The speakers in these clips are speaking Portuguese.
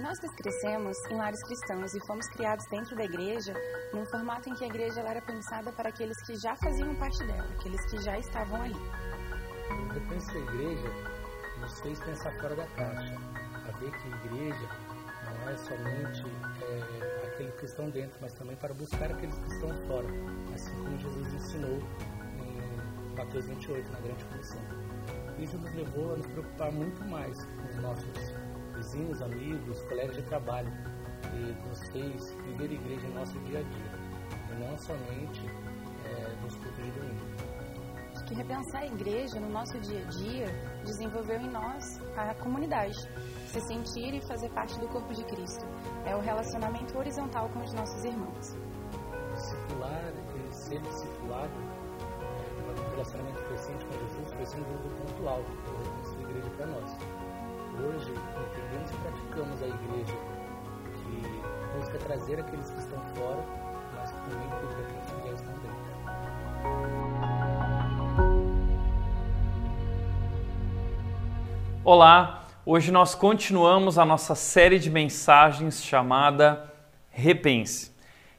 Nós crescemos em lares cristãos e fomos criados dentro da igreja num formato em que a igreja era pensada para aqueles que já faziam parte dela, aqueles que já estavam ali. Depois da igreja nos fez pensar fora da caixa, a ver que a igreja não é somente é, aqueles que estão dentro, mas também para buscar aqueles que estão fora, assim como Jesus ensinou em Mateus 28, na grande comissão. Isso nos levou a nos preocupar muito mais com os nossos vizinhos, amigos, colegas de trabalho e fez viver a igreja no nosso dia a dia, e não somente é, nos cultos de domingo. Acho que repensar a igreja no nosso dia a dia desenvolveu em nós a comunidade, se sentir e fazer parte do corpo de Cristo. É o relacionamento horizontal com os nossos irmãos. Discipular e ser discipulado, é, um relacionamento crescente com Jesus, foi sem dúvida o ponto alto da igreja para nós. Hoje, entendemos e praticamos a igreja que busca trazer aqueles que estão fora, mas também cuida daqueles que já estão dentro. Olá, hoje nós continuamos a nossa série de mensagens chamada Repense.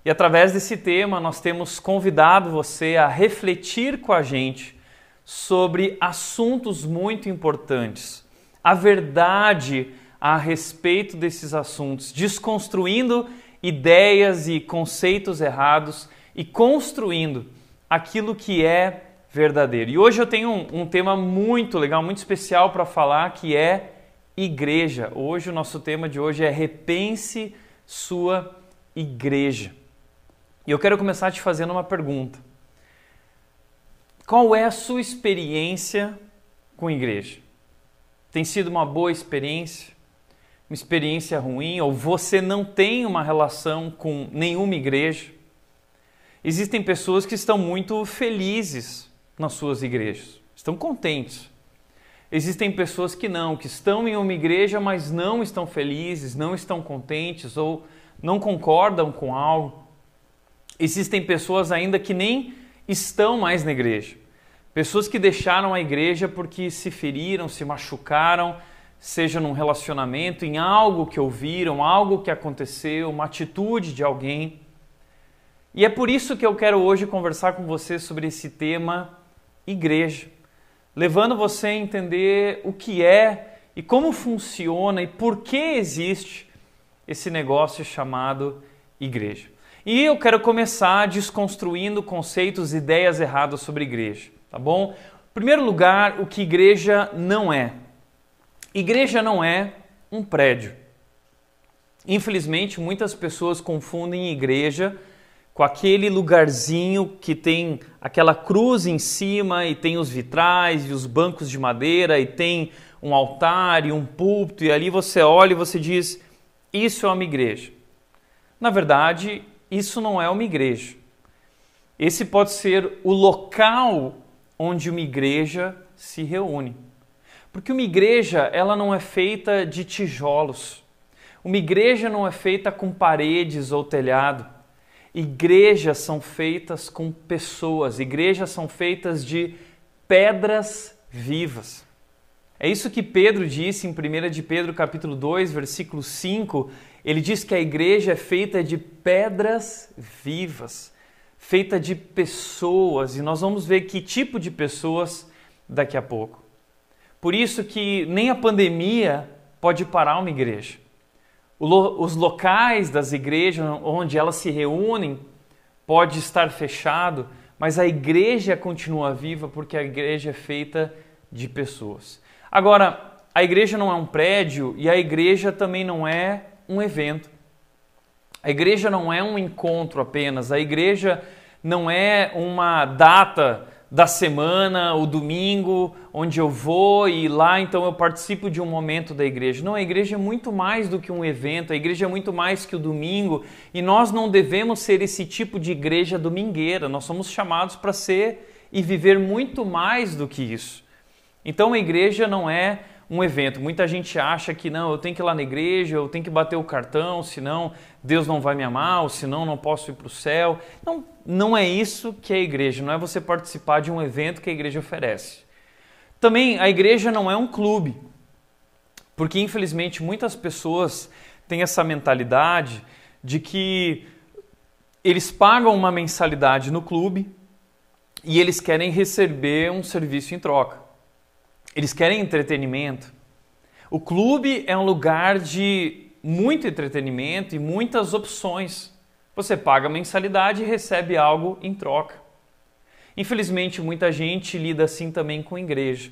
E através desse tema nós temos convidado você a refletir com a gente sobre assuntos muito importantes, a verdade a respeito desses assuntos, desconstruindo ideias e conceitos errados e construindo aquilo que é verdadeiro. E hoje eu tenho um, um tema muito legal, muito especial para falar, que é igreja. Hoje o nosso tema de hoje é repense sua igreja. E eu quero começar te fazendo uma pergunta. Qual é a sua experiência com igreja? Tem sido uma boa experiência? Uma experiência ruim? Ou você não tem uma relação com nenhuma igreja? Existem pessoas que estão muito felizes nas suas igrejas, estão contentes. Existem pessoas que não, que estão em uma igreja, mas não estão felizes, não estão contentes ou não concordam com algo. Existem pessoas ainda que nem estão mais na igreja. Pessoas que deixaram a igreja porque se feriram, se machucaram, seja num relacionamento, em algo que ouviram, algo que aconteceu, uma atitude de alguém. E é por isso que eu quero hoje conversar com você sobre esse tema igreja, levando você a entender o que é e como funciona e por que existe esse negócio chamado igreja. E eu quero começar desconstruindo conceitos e ideias erradas sobre igreja, tá bom? Primeiro lugar, o que igreja não é. Igreja não é um prédio. Infelizmente, muitas pessoas confundem igreja com aquele lugarzinho que tem aquela cruz em cima e tem os vitrais e os bancos de madeira e tem um altar e um púlpito e ali você olha e você diz: Isso é uma igreja. Na verdade, isso não é uma igreja. Esse pode ser o local onde uma igreja se reúne. Porque uma igreja, ela não é feita de tijolos. Uma igreja não é feita com paredes ou telhado. Igrejas são feitas com pessoas, igrejas são feitas de pedras vivas. É isso que Pedro disse em 1 de Pedro capítulo 2, versículo 5. Ele diz que a igreja é feita de pedras vivas, feita de pessoas, e nós vamos ver que tipo de pessoas daqui a pouco. Por isso que nem a pandemia pode parar uma igreja os locais das igrejas onde elas se reúnem pode estar fechado, mas a igreja continua viva porque a igreja é feita de pessoas. Agora, a igreja não é um prédio e a igreja também não é um evento. A igreja não é um encontro apenas, a igreja não é uma data da semana, o domingo, onde eu vou e lá então eu participo de um momento da igreja. Não, a igreja é muito mais do que um evento, a igreja é muito mais que o domingo e nós não devemos ser esse tipo de igreja domingueira, nós somos chamados para ser e viver muito mais do que isso. Então a igreja não é um evento. Muita gente acha que não, eu tenho que ir lá na igreja, eu tenho que bater o cartão, senão Deus não vai me amar, ou senão não posso ir para o céu. Não, não é isso que é a igreja, não é você participar de um evento que a igreja oferece. Também a igreja não é um clube, porque infelizmente muitas pessoas têm essa mentalidade de que eles pagam uma mensalidade no clube e eles querem receber um serviço em troca. Eles querem entretenimento. O clube é um lugar de muito entretenimento e muitas opções. Você paga mensalidade e recebe algo em troca. Infelizmente, muita gente lida assim também com a igreja.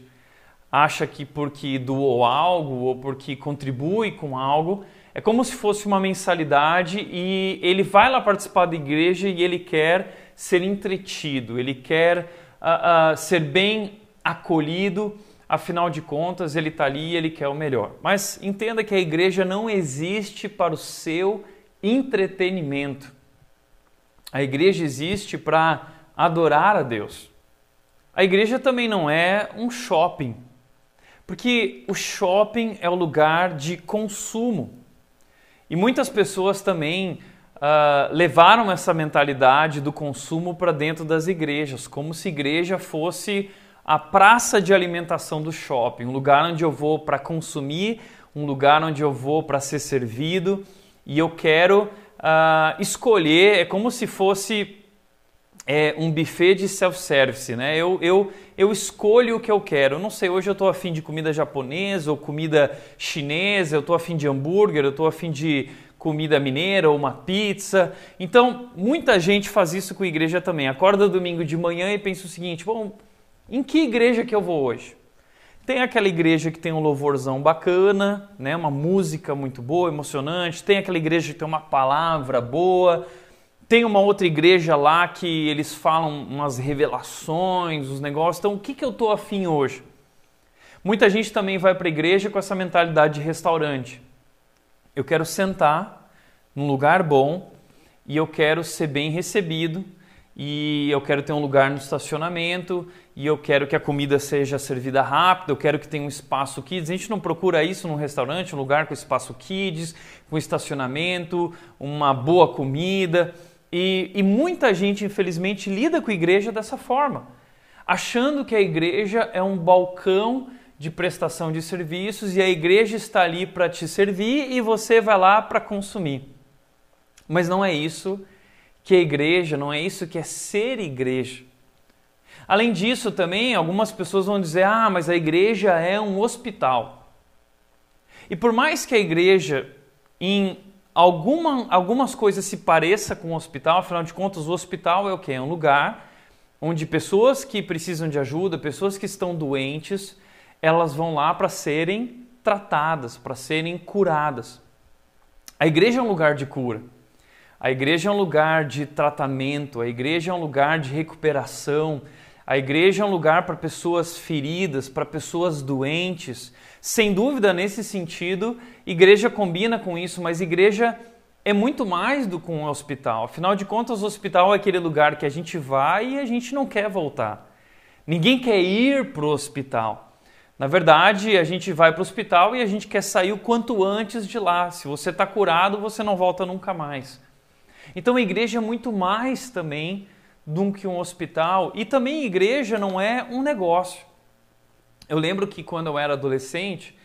Acha que porque doou algo ou porque contribui com algo, é como se fosse uma mensalidade e ele vai lá participar da igreja e ele quer ser entretido, ele quer uh, uh, ser bem acolhido, afinal de contas ele está ali e ele quer o melhor. Mas entenda que a igreja não existe para o seu entretenimento. A igreja existe para adorar a Deus. A igreja também não é um shopping, porque o shopping é o lugar de consumo. E muitas pessoas também uh, levaram essa mentalidade do consumo para dentro das igrejas, como se igreja fosse a praça de alimentação do shopping, um lugar onde eu vou para consumir, um lugar onde eu vou para ser servido e eu quero uh, escolher, é como se fosse é, um buffet de self-service, né? Eu, eu, eu escolho o que eu quero. Eu não sei, hoje eu estou afim de comida japonesa ou comida chinesa, eu estou afim de hambúrguer, eu estou afim de comida mineira ou uma pizza. Então, muita gente faz isso com a igreja também. Acorda domingo de manhã e pensa o seguinte: bom, em que igreja que eu vou hoje? Tem aquela igreja que tem um louvorzão bacana, né? uma música muito boa, emocionante. Tem aquela igreja que tem uma palavra boa tem uma outra igreja lá que eles falam umas revelações, os negócios. Então, o que, que eu estou afim hoje? Muita gente também vai para a igreja com essa mentalidade de restaurante. Eu quero sentar num lugar bom e eu quero ser bem recebido e eu quero ter um lugar no estacionamento e eu quero que a comida seja servida rápido, eu quero que tenha um espaço kids. A gente não procura isso num restaurante, um lugar com espaço kids, com estacionamento, uma boa comida. E, e muita gente, infelizmente, lida com a igreja dessa forma, achando que a igreja é um balcão de prestação de serviços e a igreja está ali para te servir e você vai lá para consumir. Mas não é isso que é igreja, não é isso que é ser igreja. Além disso, também algumas pessoas vão dizer: ah, mas a igreja é um hospital. E por mais que a igreja, em alguma, algumas coisas se pareça com o hospital, afinal de contas, o hospital é o que? É um lugar onde pessoas que precisam de ajuda, pessoas que estão doentes, elas vão lá para serem tratadas, para serem curadas. A igreja é um lugar de cura. A igreja é um lugar de tratamento, a igreja é um lugar de recuperação, a igreja é um lugar para pessoas feridas, para pessoas doentes. Sem dúvida, nesse sentido, igreja combina com isso, mas igreja é muito mais do que um hospital. Afinal de contas, o hospital é aquele lugar que a gente vai e a gente não quer voltar. Ninguém quer ir para o hospital. Na verdade, a gente vai para o hospital e a gente quer sair o quanto antes de lá. Se você está curado, você não volta nunca mais. Então, a igreja é muito mais também do que um hospital. E também igreja não é um negócio. Eu lembro que quando eu era adolescente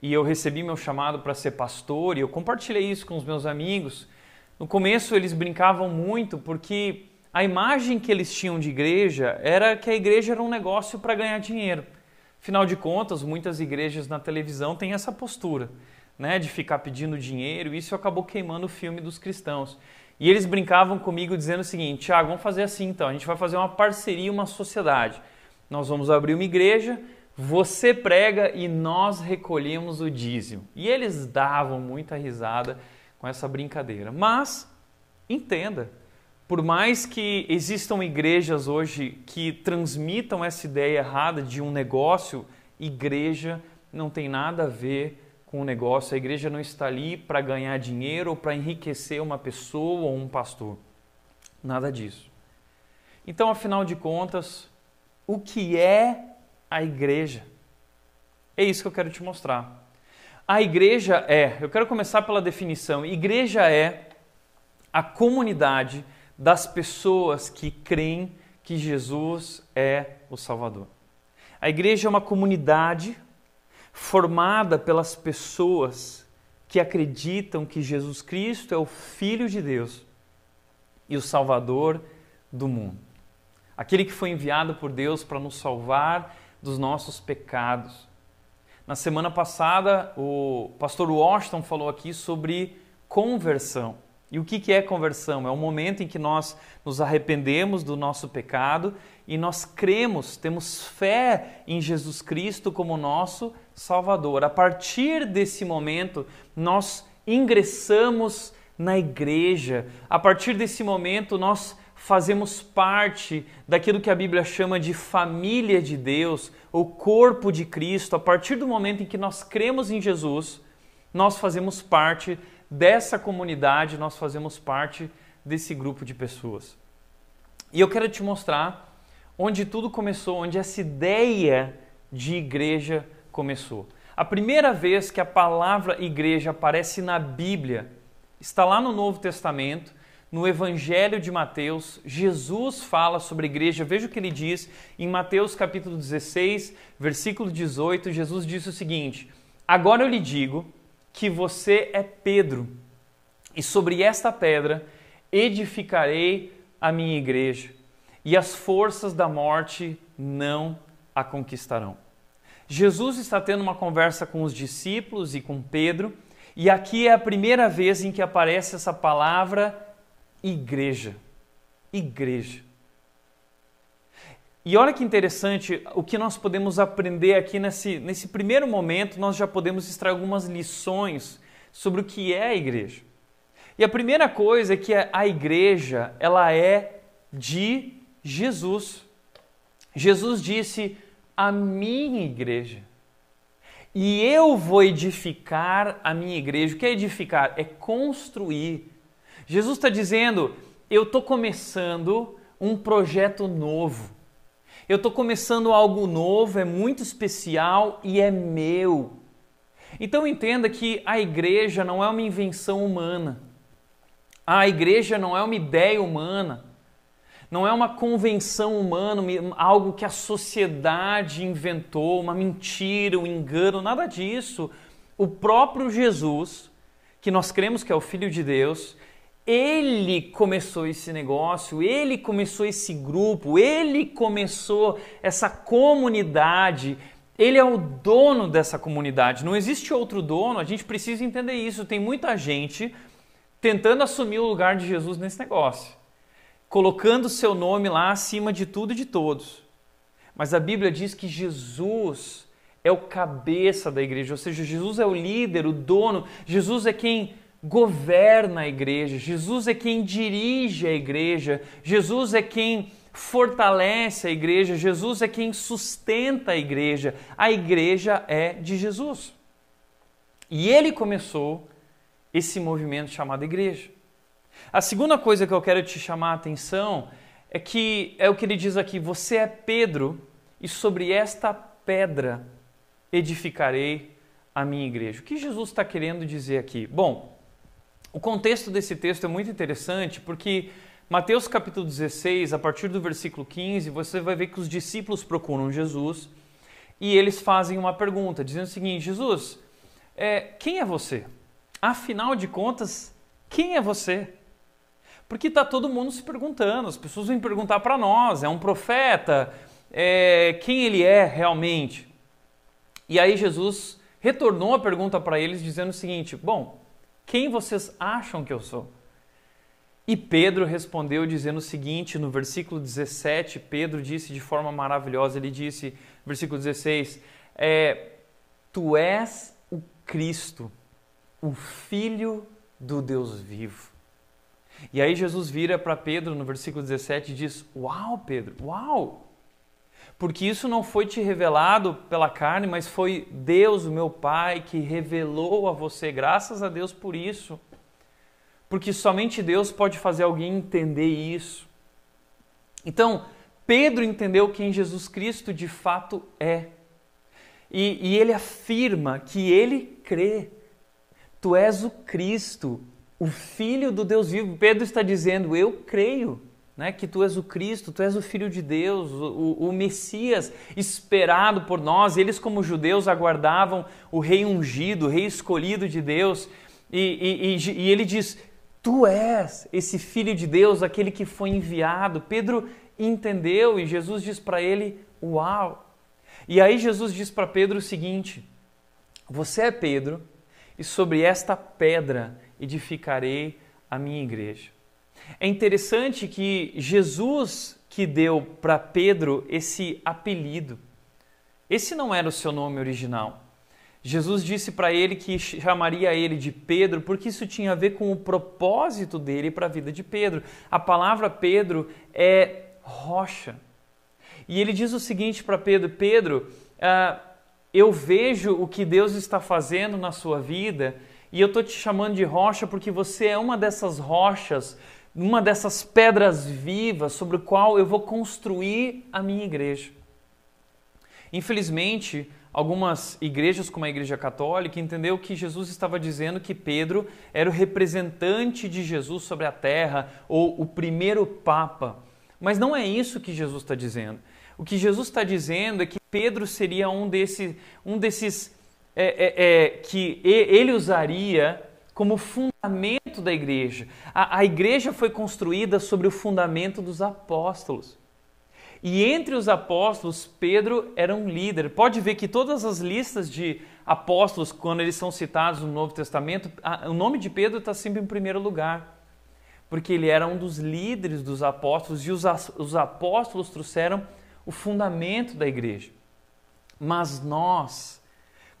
e eu recebi meu chamado para ser pastor, e eu compartilhei isso com os meus amigos, no começo eles brincavam muito porque a imagem que eles tinham de igreja era que a igreja era um negócio para ganhar dinheiro. Afinal de contas, muitas igrejas na televisão têm essa postura, né, de ficar pedindo dinheiro, e isso acabou queimando o filme dos cristãos. E eles brincavam comigo dizendo o seguinte: Tiago, vamos fazer assim então, a gente vai fazer uma parceria, uma sociedade. Nós vamos abrir uma igreja, você prega e nós recolhemos o dízimo. E eles davam muita risada com essa brincadeira. Mas entenda, por mais que existam igrejas hoje que transmitam essa ideia errada de um negócio, igreja não tem nada a ver com o negócio. A igreja não está ali para ganhar dinheiro ou para enriquecer uma pessoa ou um pastor. Nada disso. Então, afinal de contas, o que é a igreja? É isso que eu quero te mostrar. A igreja é, eu quero começar pela definição: igreja é a comunidade das pessoas que creem que Jesus é o Salvador. A igreja é uma comunidade formada pelas pessoas que acreditam que Jesus Cristo é o Filho de Deus e o Salvador do mundo. Aquele que foi enviado por Deus para nos salvar dos nossos pecados. Na semana passada, o pastor Washington falou aqui sobre conversão. E o que é conversão? É o momento em que nós nos arrependemos do nosso pecado e nós cremos, temos fé em Jesus Cristo como nosso Salvador. A partir desse momento, nós ingressamos na igreja. A partir desse momento, nós fazemos parte daquilo que a Bíblia chama de família de Deus, o corpo de Cristo. A partir do momento em que nós cremos em Jesus, nós fazemos parte dessa comunidade, nós fazemos parte desse grupo de pessoas. E eu quero te mostrar onde tudo começou, onde essa ideia de igreja começou. A primeira vez que a palavra igreja aparece na Bíblia está lá no Novo Testamento, no Evangelho de Mateus. Jesus fala sobre igreja. Veja o que ele diz em Mateus capítulo 16, versículo 18. Jesus disse o seguinte: Agora eu lhe digo que você é Pedro, e sobre esta pedra edificarei a minha igreja, e as forças da morte não a conquistarão. Jesus está tendo uma conversa com os discípulos e com Pedro, e aqui é a primeira vez em que aparece essa palavra igreja. Igreja. E olha que interessante o que nós podemos aprender aqui nesse, nesse primeiro momento, nós já podemos extrair algumas lições sobre o que é a igreja. E a primeira coisa é que a igreja, ela é de Jesus. Jesus disse: "A minha igreja". E eu vou edificar a minha igreja. O que é edificar? É construir. Jesus está dizendo: eu estou começando um projeto novo. Eu estou começando algo novo, é muito especial e é meu. Então entenda que a igreja não é uma invenção humana. A igreja não é uma ideia humana. Não é uma convenção humana, algo que a sociedade inventou, uma mentira, um engano, nada disso. O próprio Jesus, que nós cremos que é o Filho de Deus, ele começou esse negócio, ele começou esse grupo, ele começou essa comunidade. Ele é o dono dessa comunidade. Não existe outro dono, a gente precisa entender isso. Tem muita gente tentando assumir o lugar de Jesus nesse negócio, colocando seu nome lá acima de tudo e de todos. Mas a Bíblia diz que Jesus é o cabeça da igreja, ou seja, Jesus é o líder, o dono, Jesus é quem governa a igreja, Jesus é quem dirige a igreja, Jesus é quem fortalece a igreja, Jesus é quem sustenta a igreja. A igreja é de Jesus. E ele começou esse movimento chamado igreja. A segunda coisa que eu quero te chamar a atenção é que é o que ele diz aqui: você é Pedro, e sobre esta pedra edificarei a minha igreja. O que Jesus está querendo dizer aqui? Bom, o contexto desse texto é muito interessante porque Mateus capítulo 16, a partir do versículo 15, você vai ver que os discípulos procuram Jesus e eles fazem uma pergunta, dizendo o seguinte: Jesus, é, quem é você? Afinal de contas, quem é você? Porque está todo mundo se perguntando, as pessoas vêm perguntar para nós: é um profeta? É, quem ele é realmente? E aí Jesus retornou a pergunta para eles, dizendo o seguinte: Bom, quem vocês acham que eu sou? E Pedro respondeu dizendo o seguinte, no versículo 17, Pedro disse de forma maravilhosa, ele disse, versículo 16, é, Tu és o Cristo, o Filho do Deus vivo. E aí Jesus vira para Pedro no versículo 17 e diz, Uau, Pedro, uau! Porque isso não foi te revelado pela carne, mas foi Deus, meu Pai, que revelou a você. Graças a Deus por isso. Porque somente Deus pode fazer alguém entender isso. Então, Pedro entendeu quem Jesus Cristo de fato é. E, e ele afirma que ele crê. Tu és o Cristo, o Filho do Deus vivo. Pedro está dizendo: Eu creio. né, que tu és o Cristo, tu és o Filho de Deus, o, o, Messias esperado por nós. Eles, como judeus, aguardavam o Rei ungido, o Rei escolhido de Deus. E, e, e, e ele diz: Tu és esse Filho de Deus, aquele que foi enviado. Pedro entendeu e Jesus diz para ele: Uau! E aí Jesus diz para Pedro o seguinte: Você é Pedro, e sobre esta pedra edificarei a minha igreja. É interessante que Jesus que deu para Pedro esse apelido. Esse não era o seu nome original. Jesus disse para ele que chamaria ele de Pedro, porque isso tinha a ver com o propósito dele para a vida de Pedro. A palavra Pedro é rocha. E ele diz o seguinte para Pedro: Pedro, uh, eu vejo o que Deus está fazendo na sua vida e eu estou te chamando de rocha porque você é uma dessas rochas uma dessas pedras vivas sobre o qual eu vou construir a minha igreja. Infelizmente, algumas igrejas, como a Igreja Católica, entendeu que Jesus estava dizendo que Pedro era o representante de Jesus sobre a terra ou o primeiro Papa. Mas não é isso que Jesus está dizendo. O que Jesus está dizendo é que Pedro seria um, desse, um desses é, é, é, que ele usaria como fundamento da igreja. A, a, igreja foi construída sobre o fundamento dos apóstolos. E entre os apóstolos, Pedro era um líder. Pode ver que todas as listas de apóstolos, quando eles são citados no Novo Testamento, a, o nome de Pedro está sempre em primeiro lugar. Porque ele era um dos líderes dos apóstolos e os, os apóstolos trouxeram o fundamento da igreja. Mas nós,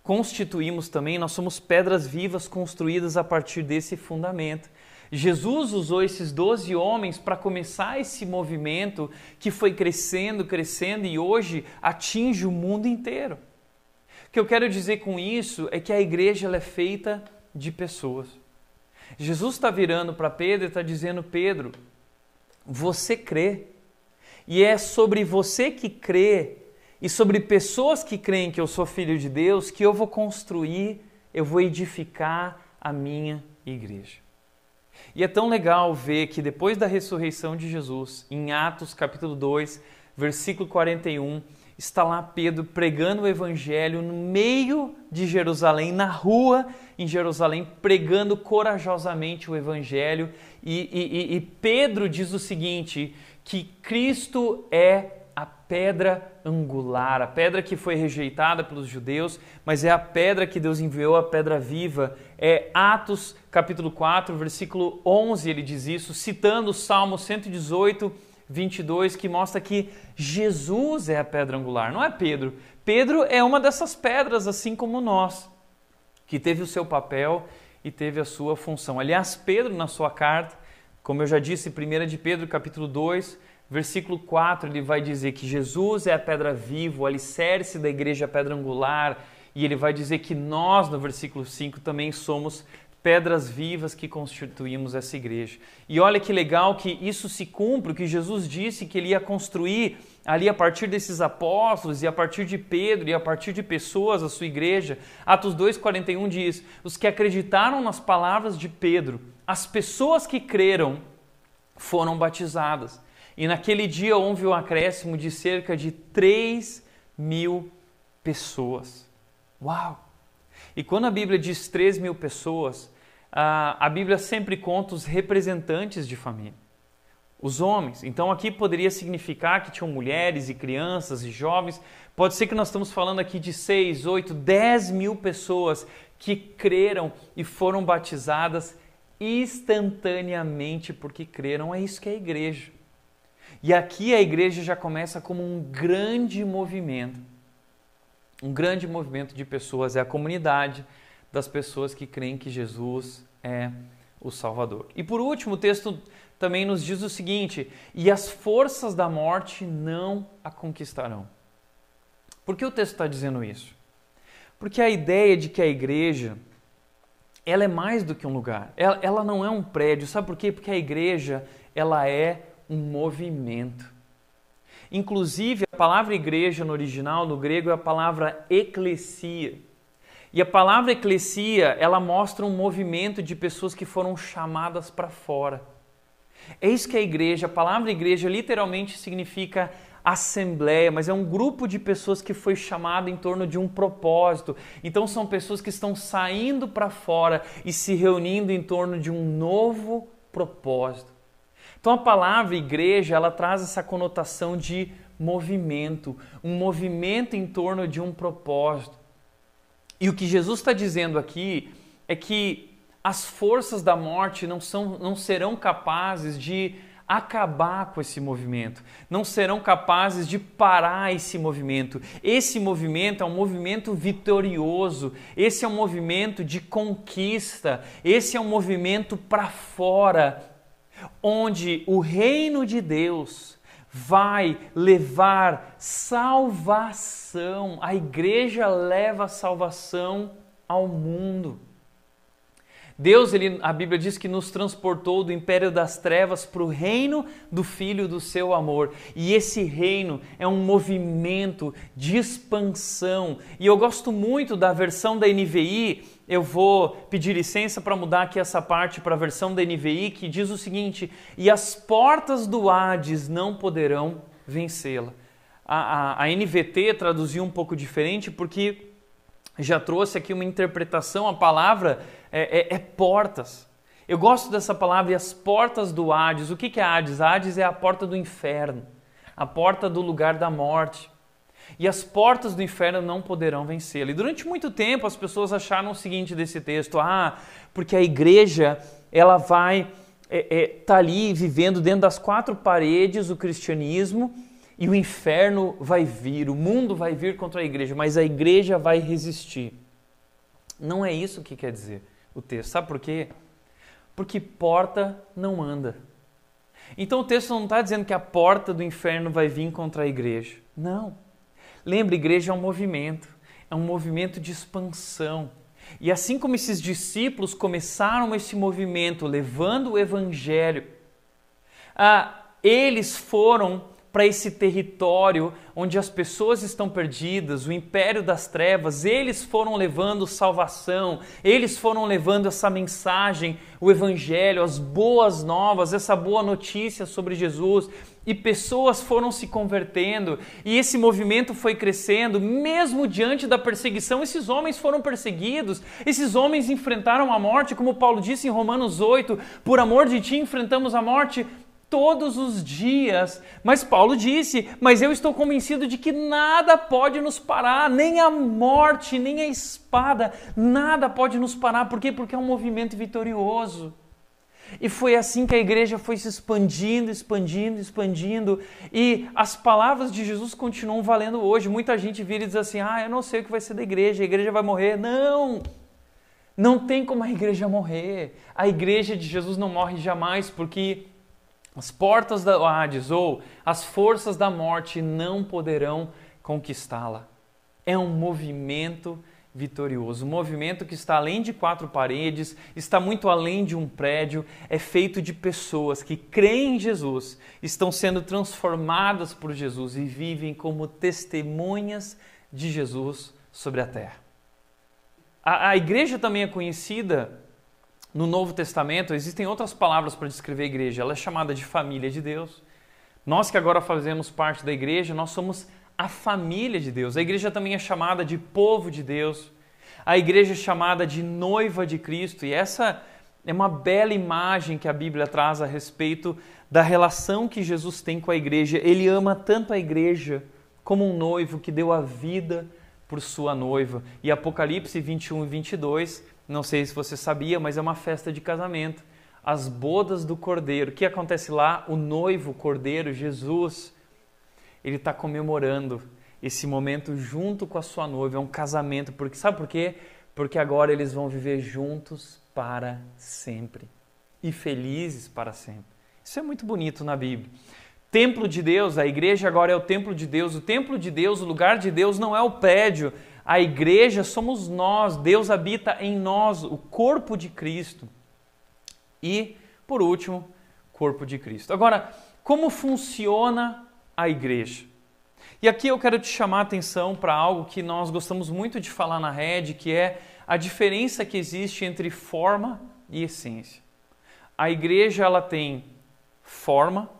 constituímos também, nós somos pedras vivas construídas a partir desse fundamento. Jesus usou esses doze homens para começar esse movimento que foi crescendo, crescendo e hoje atinge o mundo inteiro. O que eu quero dizer com isso é que a igreja é feita de pessoas. Jesus está virando para Pedro e está dizendo: Pedro, você crê. E é sobre você que crê e sobre pessoas que creem que eu sou filho de Deus que eu vou construir, eu vou edificar a minha igreja. E é tão legal ver que depois da ressurreição de Jesus, em Atos capítulo 2, versículo 41, está lá Pedro pregando o evangelho no meio de Jerusalém, na rua em Jerusalém, pregando corajosamente o evangelho. E, e, e Pedro diz o seguinte: que Cristo é a pedra angular, a pedra que foi rejeitada pelos judeus, mas é a pedra que Deus enviou, a pedra viva. É Atos capítulo 4, versículo 11, ele diz isso, citando o Salmo 118, 22, que mostra que Jesus é a pedra angular, não é Pedro. Pedro é uma dessas pedras, assim como nós, que teve o seu papel e teve a sua função. Aliás, Pedro, na sua carta, como eu já disse, 1 de Pedro, capítulo 2, Versículo 4, ele vai dizer que Jesus é a pedra viva, o alicerce da igreja, a pedra angular, e ele vai dizer que nós, no versículo 5, também somos pedras vivas que constituímos essa igreja. E olha que legal que isso se cumpre, que Jesus disse que ele ia construir ali a partir desses apóstolos e a partir de Pedro e a partir de pessoas a sua igreja. Atos 2:41 diz: "Os que acreditaram nas palavras de Pedro, as pessoas que creram foram batizadas." E naquele dia houve um acréscimo de cerca de 3 mil pessoas. Uau! E quando a Bíblia diz 3 mil pessoas, a Bíblia sempre conta os representantes de família, os homens. Então aqui poderia significar que tinham mulheres e crianças e jovens. Pode ser que nós estamos falando aqui de 6, 8, 10 mil pessoas que creram e foram batizadas instantaneamente porque creram. É isso que é a igreja. E aqui a igreja já começa como um grande movimento. Um grande movimento de pessoas, é a comunidade das pessoas que creem que Jesus é o Salvador. E por último, o texto também nos diz o seguinte: e as forças da morte não a conquistarão. Por que o texto está dizendo isso? Porque a ideia de que a igreja ela é mais do que um lugar. Ela, ela não é um prédio. Sabe por quê? Porque a igreja ela é um movimento. Inclusive, a palavra igreja no original, no grego, é a palavra eclesia. E a palavra eclesia, ela mostra um movimento de pessoas que foram chamadas para fora. É isso que é a igreja. A palavra igreja literalmente significa assembleia, mas é um grupo de pessoas que foi chamado em torno de um propósito. Então são pessoas que estão saindo para fora e se reunindo em torno de um novo propósito. Então a palavra igreja, ela traz essa conotação de movimento, um movimento em torno de um propósito. E o que Jesus está dizendo aqui é que as forças da morte não, são, não serão capazes de acabar com esse movimento, não serão capazes de parar esse movimento. Esse movimento é um movimento vitorioso, esse é um movimento de conquista, esse é um movimento para fora, onde o reino de Deus vai levar salvação. A igreja leva salvação ao mundo. Deus, ele, a Bíblia diz que nos transportou do império das trevas para o reino do Filho do seu amor. E esse reino é um movimento de expansão. E eu gosto muito da versão da NVI. Eu vou pedir licença para mudar aqui essa parte para a versão da NVI, que diz o seguinte: E as portas do Hades não poderão vencê-la. A, a, a NVT traduziu um pouco diferente porque já trouxe aqui uma interpretação, a palavra é, é, é, portas. Eu gosto dessa palavra, e as portas do Hades. O que, é Hades? Hades é a porta do inferno, a porta do lugar da morte. E as portas do inferno não poderão vencê-la. E durante muito tempo as pessoas acharam o seguinte desse texto: ah, porque a igreja ela vai é, é, tá ali vivendo dentro das quatro paredes o cristianismo e o inferno vai vir, o mundo vai vir contra a igreja, mas a igreja vai resistir. Não é isso que quer dizer o texto. Sabe por quê? Porque porta não anda. Então o texto não está dizendo que a porta do inferno vai vir contra a igreja. Não. Lembre, igreja é um movimento, é um movimento de expansão. E assim como esses discípulos começaram esse movimento levando o evangelho, ah, eles foram para esse território onde as pessoas estão perdidas, o império das trevas, eles foram levando salvação, eles foram levando essa mensagem, o evangelho, as boas novas, essa boa notícia sobre Jesus, e pessoas foram se convertendo, e esse movimento foi crescendo, mesmo diante da perseguição, esses homens foram perseguidos, esses homens enfrentaram a morte, como Paulo disse em Romanos 8, por amor de ti enfrentamos a morte, todos os dias. Mas Paulo disse: Mas eu estou convencido de que nada pode nos parar, nem a morte, nem a espada, nada pode nos parar. Por quê? Porque é um movimento vitorioso. E foi assim que a igreja foi se expandindo, expandindo, expandindo. E as palavras de Jesus continuam valendo hoje. Muita gente vira e diz assim: Ah, eu não sei o que vai ser da igreja, a igreja vai morrer. Não! Não tem como a igreja morrer. A igreja de Jesus não morre jamais, porque as portas da Hades ou as forças da morte não poderão conquistá-la. É um movimento vitorioso, um movimento que está além de quatro paredes, está muito além de um prédio, é feito de pessoas que creem em Jesus, estão sendo transformadas por Jesus e vivem como testemunhas de Jesus sobre a terra. A, a igreja também é conhecida no Novo Testamento existem outras palavras para descrever a igreja. Ela é chamada de família de Deus. Nós que agora fazemos parte da igreja, nós somos a família de Deus. A igreja também é chamada de povo de Deus. A igreja é chamada de noiva de Cristo. E essa é uma bela imagem que a Bíblia traz a respeito da relação que Jesus tem com a igreja. Ele ama tanto a igreja como um noivo que deu a vida por sua noiva. E Apocalipse 21 e 22 não sei se você sabia, mas é uma festa de casamento. As bodas do cordeiro. O que acontece lá? O noivo, o cordeiro, Jesus, ele está comemorando esse momento junto com a sua noiva. É um casamento. Porque sabe por quê? Porque agora eles vão viver juntos para sempre e felizes para sempre. Isso é muito bonito na Bíblia. Templo de Deus, a igreja agora é o templo de Deus. O templo de Deus, o lugar de Deus não é o prédio, a igreja somos nós, Deus habita em nós, o corpo de Cristo. E, por último, corpo de Cristo. Agora, como funciona a igreja? E aqui eu quero te chamar a atenção para algo que nós gostamos muito de falar na rede, que é a diferença que existe entre forma e essência. A igreja ela tem forma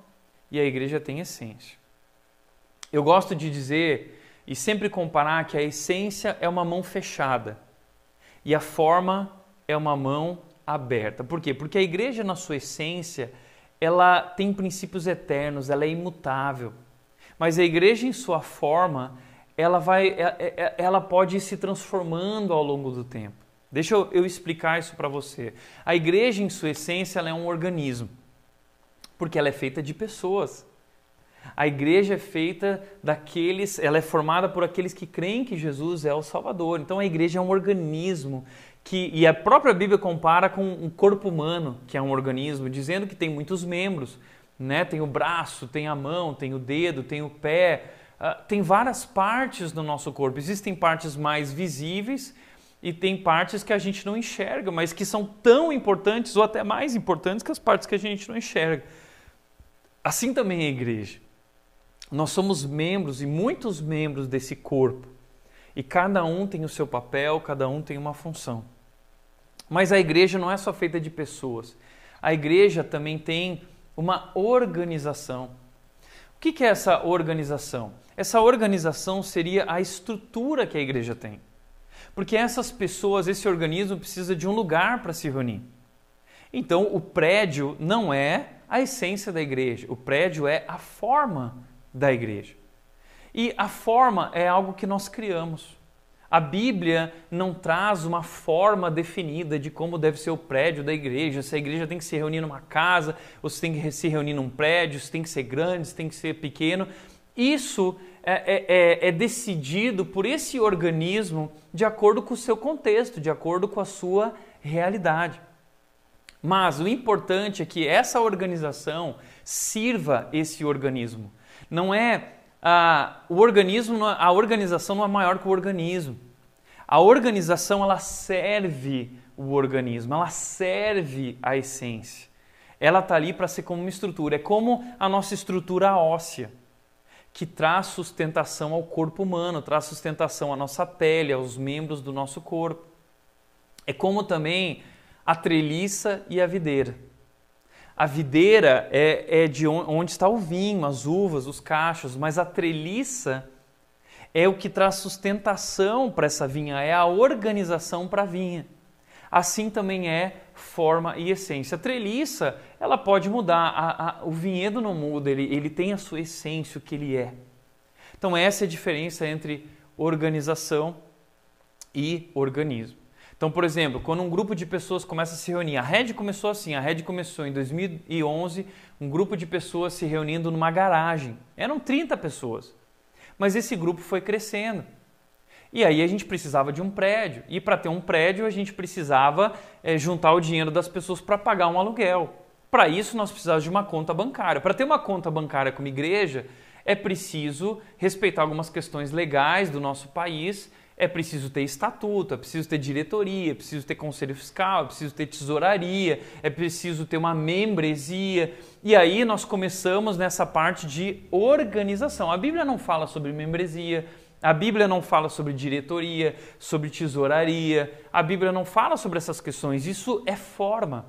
e a igreja tem essência. Eu gosto de dizer e sempre comparar que a essência é uma mão fechada e a forma é uma mão aberta. Por quê? Porque a igreja, na sua essência, ela tem princípios eternos, ela é imutável. Mas a igreja, em sua forma, ela, vai, é, é, é, ela pode ir se transformando ao longo do tempo. Deixa eu, explicar isso para você. A igreja, em sua essência, ela é um organismo, porque ela é feita de pessoas. A igreja é feita daqueles, ela é formada por aqueles que creem que Jesus é o Salvador. Então a igreja é um organismo que e a própria Bíblia compara com um corpo humano, que é um organismo, dizendo que tem muitos membros, né? Tem o braço, tem a mão, tem o dedo, tem o pé, uh, tem várias partes do nosso corpo. Existem partes mais visíveis e tem partes que a gente não enxerga, mas que são tão importantes ou até mais importantes que as partes que a gente não enxerga. Assim também é a igreja. Nós somos membros e muitos membros desse corpo. E cada um tem o seu papel, cada um tem uma função. Mas a igreja não é só feita de pessoas. A igreja também tem uma organização. O que é essa organização? Essa organização seria a estrutura que a igreja tem. Porque essas pessoas, esse organismo precisa de um lugar para se reunir. Então, o prédio não é a essência da igreja, o prédio é a forma da igreja. E a forma é algo que nós criamos. A Bíblia não traz uma forma definida de como deve ser o prédio da igreja, se a igreja tem que se reunir numa casa, ou se tem que se reunir num prédio, se tem que ser grande, se tem que ser pequeno. Isso é, é, é, é decidido por esse organismo de acordo com o seu contexto, de acordo com a sua realidade. Mas o importante é que essa organização sirva esse organismo. Não é a, o organismo, a organização não é maior que o organismo. A organização ela serve o organismo, ela serve a essência. Ela está ali para ser como uma estrutura. É como a nossa estrutura óssea, que traz sustentação ao corpo humano, traz sustentação à nossa pele, aos membros do nosso corpo. É como também a treliça e a videira. A videira é, é de onde está o vinho, as uvas, os cachos, mas a treliça é o que traz sustentação para essa vinha, é a organização para a vinha. Assim também é forma e essência. A treliça, ela pode mudar, a, a, o vinhedo não muda, ele, ele tem a sua essência, o que ele é. Então essa é a diferença entre organização e organismo. Então, por exemplo, quando um grupo de pessoas começa a se reunir, a Red começou assim, a Red começou em 2011, um grupo de pessoas se reunindo numa garagem. Eram 30 pessoas. Mas esse grupo foi crescendo. E aí a gente precisava de um prédio. E para ter um prédio, a gente precisava é, juntar o dinheiro das pessoas para pagar um aluguel. Para isso, nós precisávamos de uma conta bancária. Para ter uma conta bancária como igreja, é preciso respeitar algumas questões legais do nosso país é preciso ter estatuto, é preciso ter diretoria, é preciso ter conselho fiscal, é preciso ter tesouraria, é preciso ter uma membresia. E aí nós começamos nessa parte de organização. A Bíblia não fala sobre membresia, a Bíblia não fala sobre diretoria, sobre tesouraria, a Bíblia não fala sobre essas questões. Isso é forma.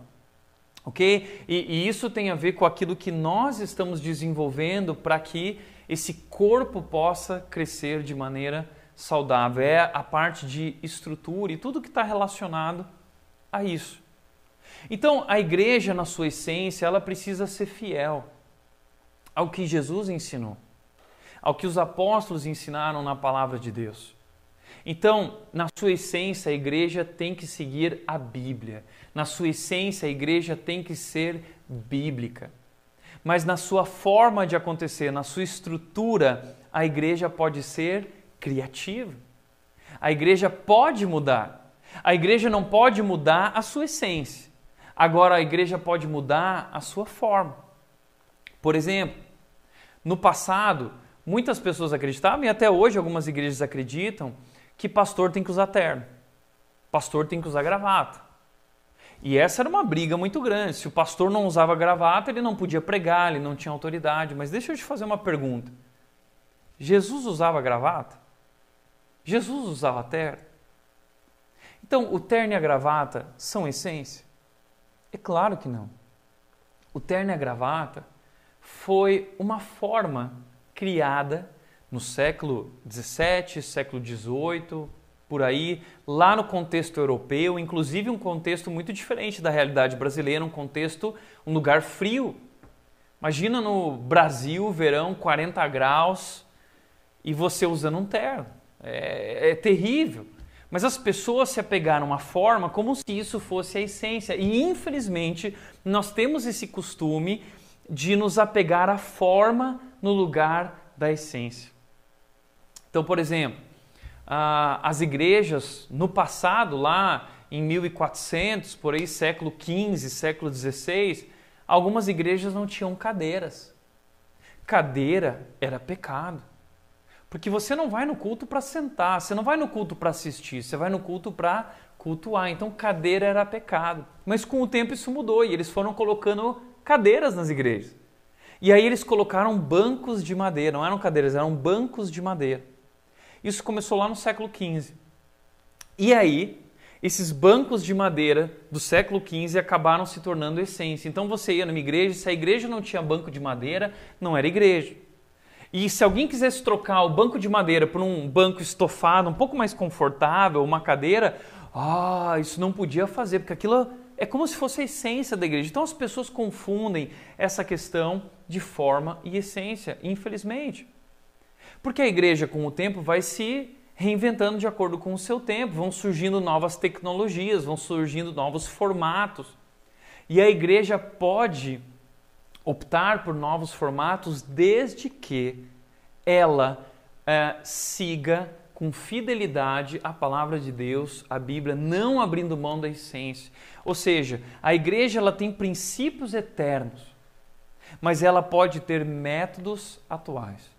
Ok? E, e isso tem a ver com aquilo que nós estamos desenvolvendo para que esse corpo possa crescer de maneira saudável, é a parte de estrutura e tudo que está relacionado a isso. Então, a igreja, na sua essência, ela precisa ser fiel ao que Jesus ensinou, ao que os apóstolos ensinaram na palavra de Deus. Então, na sua essência, a igreja tem que seguir a Bíblia. Na sua essência, a igreja tem que ser bíblica. Mas na sua forma de acontecer, na sua estrutura, a igreja pode ser criativo. A igreja pode mudar. A igreja não pode mudar a sua essência. Agora a igreja pode mudar a sua forma. Por exemplo, no passado, muitas pessoas acreditavam, e até hoje algumas igrejas acreditam, que pastor tem que usar terno, pastor tem que usar gravata. E essa era uma briga muito grande. Se o pastor não usava gravata, ele não podia pregar, ele não tinha autoridade. Mas deixa eu te fazer uma pergunta. Jesus usava gravata? Jesus usava terno. Então, o terno e a gravata são essência? É claro que não. O terno e a gravata foi uma forma criada no século 17, século 18, por aí, lá no contexto europeu, inclusive um contexto muito diferente da realidade brasileira, um contexto, um lugar frio. Imagina no Brasil, verão, 40 graus e você usando um terno. É, é terrível. Mas as pessoas se apegaram uma forma como se isso fosse a essência. E infelizmente, nós temos esse costume de nos apegar à forma no lugar da essência. Então, por exemplo, as igrejas no passado, lá em 1400, por aí século XV, século XVI, algumas igrejas não tinham cadeiras. Cadeira era pecado. Porque você não vai no culto para sentar, você não vai no culto para assistir, você vai no culto para cultuar. Então, cadeira era pecado. Mas com o tempo isso mudou e eles foram colocando cadeiras nas igrejas. E aí eles colocaram bancos de madeira, não eram cadeiras, eram bancos de madeira. Isso começou lá no século XV. E aí, esses bancos de madeira do século XV acabaram se tornando essência. Então você ia numa igreja, se a igreja não tinha banco de madeira, não era igreja. E se alguém quisesse trocar o banco de madeira por um banco estofado, um pouco mais confortável, uma cadeira, ah, isso não podia fazer, porque aquilo é como se fosse a essência da igreja. Então as pessoas confundem essa questão de forma e essência, infelizmente. Porque a igreja, com o tempo, vai se reinventando de acordo com o seu tempo, vão surgindo novas tecnologias, vão surgindo novos formatos. E a igreja pode optar por novos formatos desde que ela é, siga com fidelidade a palavra de Deus, a Bíblia, não abrindo mão da essência. Ou seja, a igreja ela tem princípios eternos, mas ela pode ter métodos atuais.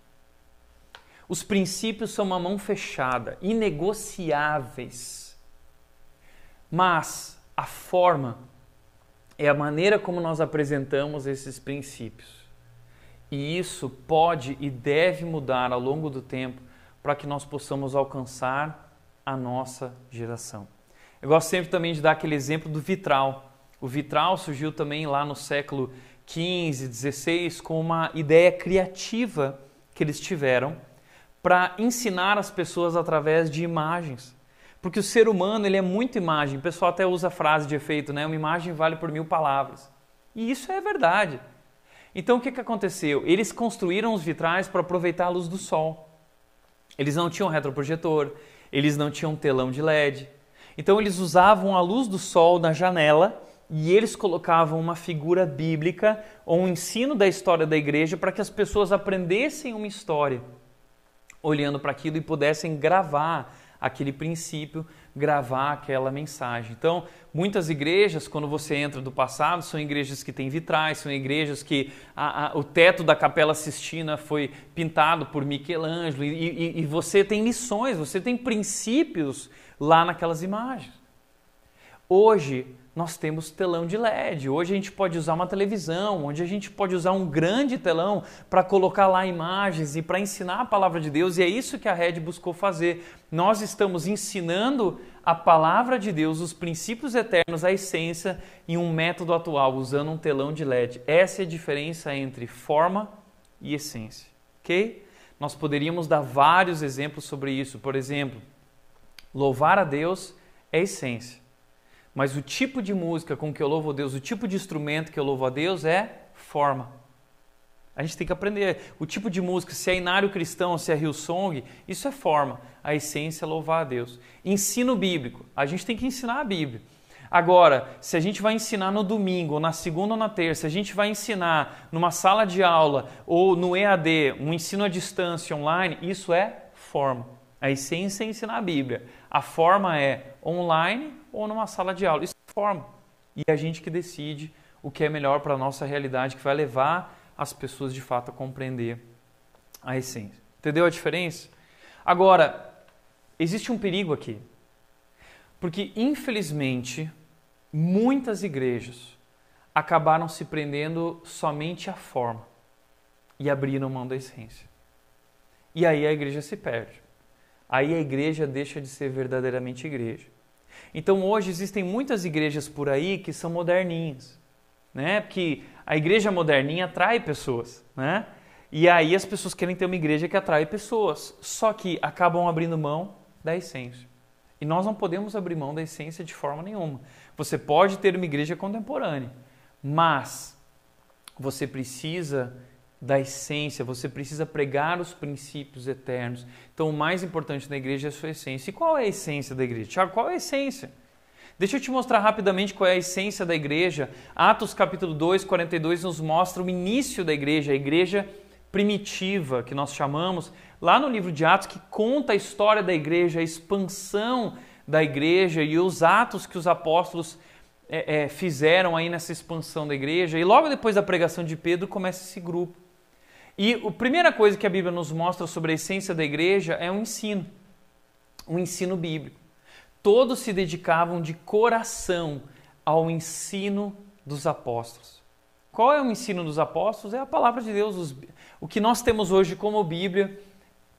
Os princípios são uma mão fechada, inegociáveis. Mas a forma é a maneira como nós apresentamos esses princípios. E isso pode e deve mudar ao longo do tempo para que nós possamos alcançar a nossa geração. Eu gosto sempre também de dar aquele exemplo do vitral. O vitral surgiu também lá no século XV, XVI, com uma ideia criativa que eles tiveram para ensinar as pessoas através de imagens. Porque o ser humano ele é muito imagem. O pessoal até usa a frase de efeito, né? Uma imagem vale por mil palavras. E isso é verdade. Então o que, que aconteceu? Eles construíram os vitrais para aproveitar a luz do sol. Eles não tinham retroprojetor, eles não tinham telão de LED. Então eles usavam a luz do sol na janela e eles colocavam uma figura bíblica ou um ensino da história da igreja para que as pessoas aprendessem uma história, olhando para aquilo e pudessem gravar aquele princípio, gravar aquela mensagem. Então, muitas igrejas, quando você entra do passado, são igrejas que têm vitrais, são igrejas que a, a, o teto da Capela Sistina foi pintado por Michelangelo e, e, e você tem lições, você tem princípios lá naquelas imagens. Hoje, nós temos telão de LED. Hoje a gente pode usar uma televisão, onde a gente pode usar um grande telão para colocar lá imagens e para ensinar a palavra de Deus, e é isso que a Red buscou fazer. Nós estamos ensinando a palavra de Deus, os princípios eternos, a essência, em um método atual, usando um telão de LED. Essa é a diferença entre forma e essência, ok? Nós poderíamos dar vários exemplos sobre isso. Por exemplo, louvar a Deus é essência mas o tipo de música com que eu louvo a Deus, o tipo de instrumento que eu louvo a Deus é forma. A gente tem que aprender o tipo de música, se é inário cristão, se é Hillsong, isso é forma. A essência é louvar a Deus. Ensino bíblico, a gente tem que ensinar a Bíblia. Agora, se a gente vai ensinar no domingo, ou na segunda ou na terça, a gente vai ensinar numa sala de aula ou no EAD, um ensino à distância online, isso é forma. A essência é ensinar a Bíblia. A forma é online ou numa sala de aula. Isso é forma. E é a gente que decide o que é melhor para a nossa realidade, que vai levar as pessoas de fato a compreender a essência. Entendeu a diferença? Agora, existe um perigo aqui. Porque, infelizmente, muitas igrejas acabaram se prendendo somente à forma e abriram mão da essência. E aí a igreja se perde. Aí a igreja deixa de ser verdadeiramente igreja. Então hoje existem muitas igrejas por aí que são moderninhas. né? Porque a igreja moderninha atrai pessoas, né? E aí as pessoas querem ter uma igreja que atrai pessoas, só que acabam abrindo mão da essência. E nós não podemos abrir mão da essência de forma nenhuma. Você pode ter uma igreja contemporânea, mas você precisa da essência, você precisa pregar os princípios eternos. Então, o mais importante da igreja é a sua essência. E qual é a essência da igreja? Tiago, qual é a essência? Deixa eu te mostrar rapidamente qual é a essência da igreja. Atos capítulo 2, 42 nos mostra o início da igreja, a igreja primitiva, que nós chamamos, lá no livro de Atos, que conta a história da igreja, a expansão da igreja e os atos que os apóstolos é, é, fizeram aí nessa expansão da igreja. E logo depois da pregação de Pedro começa esse grupo. E a primeira coisa que a Bíblia nos mostra sobre a essência da igreja é um ensino, um ensino bíblico. Todos se dedicavam de coração ao ensino dos apóstolos. Qual é o ensino dos apóstolos? É a palavra de Deus. O que nós temos hoje como Bíblia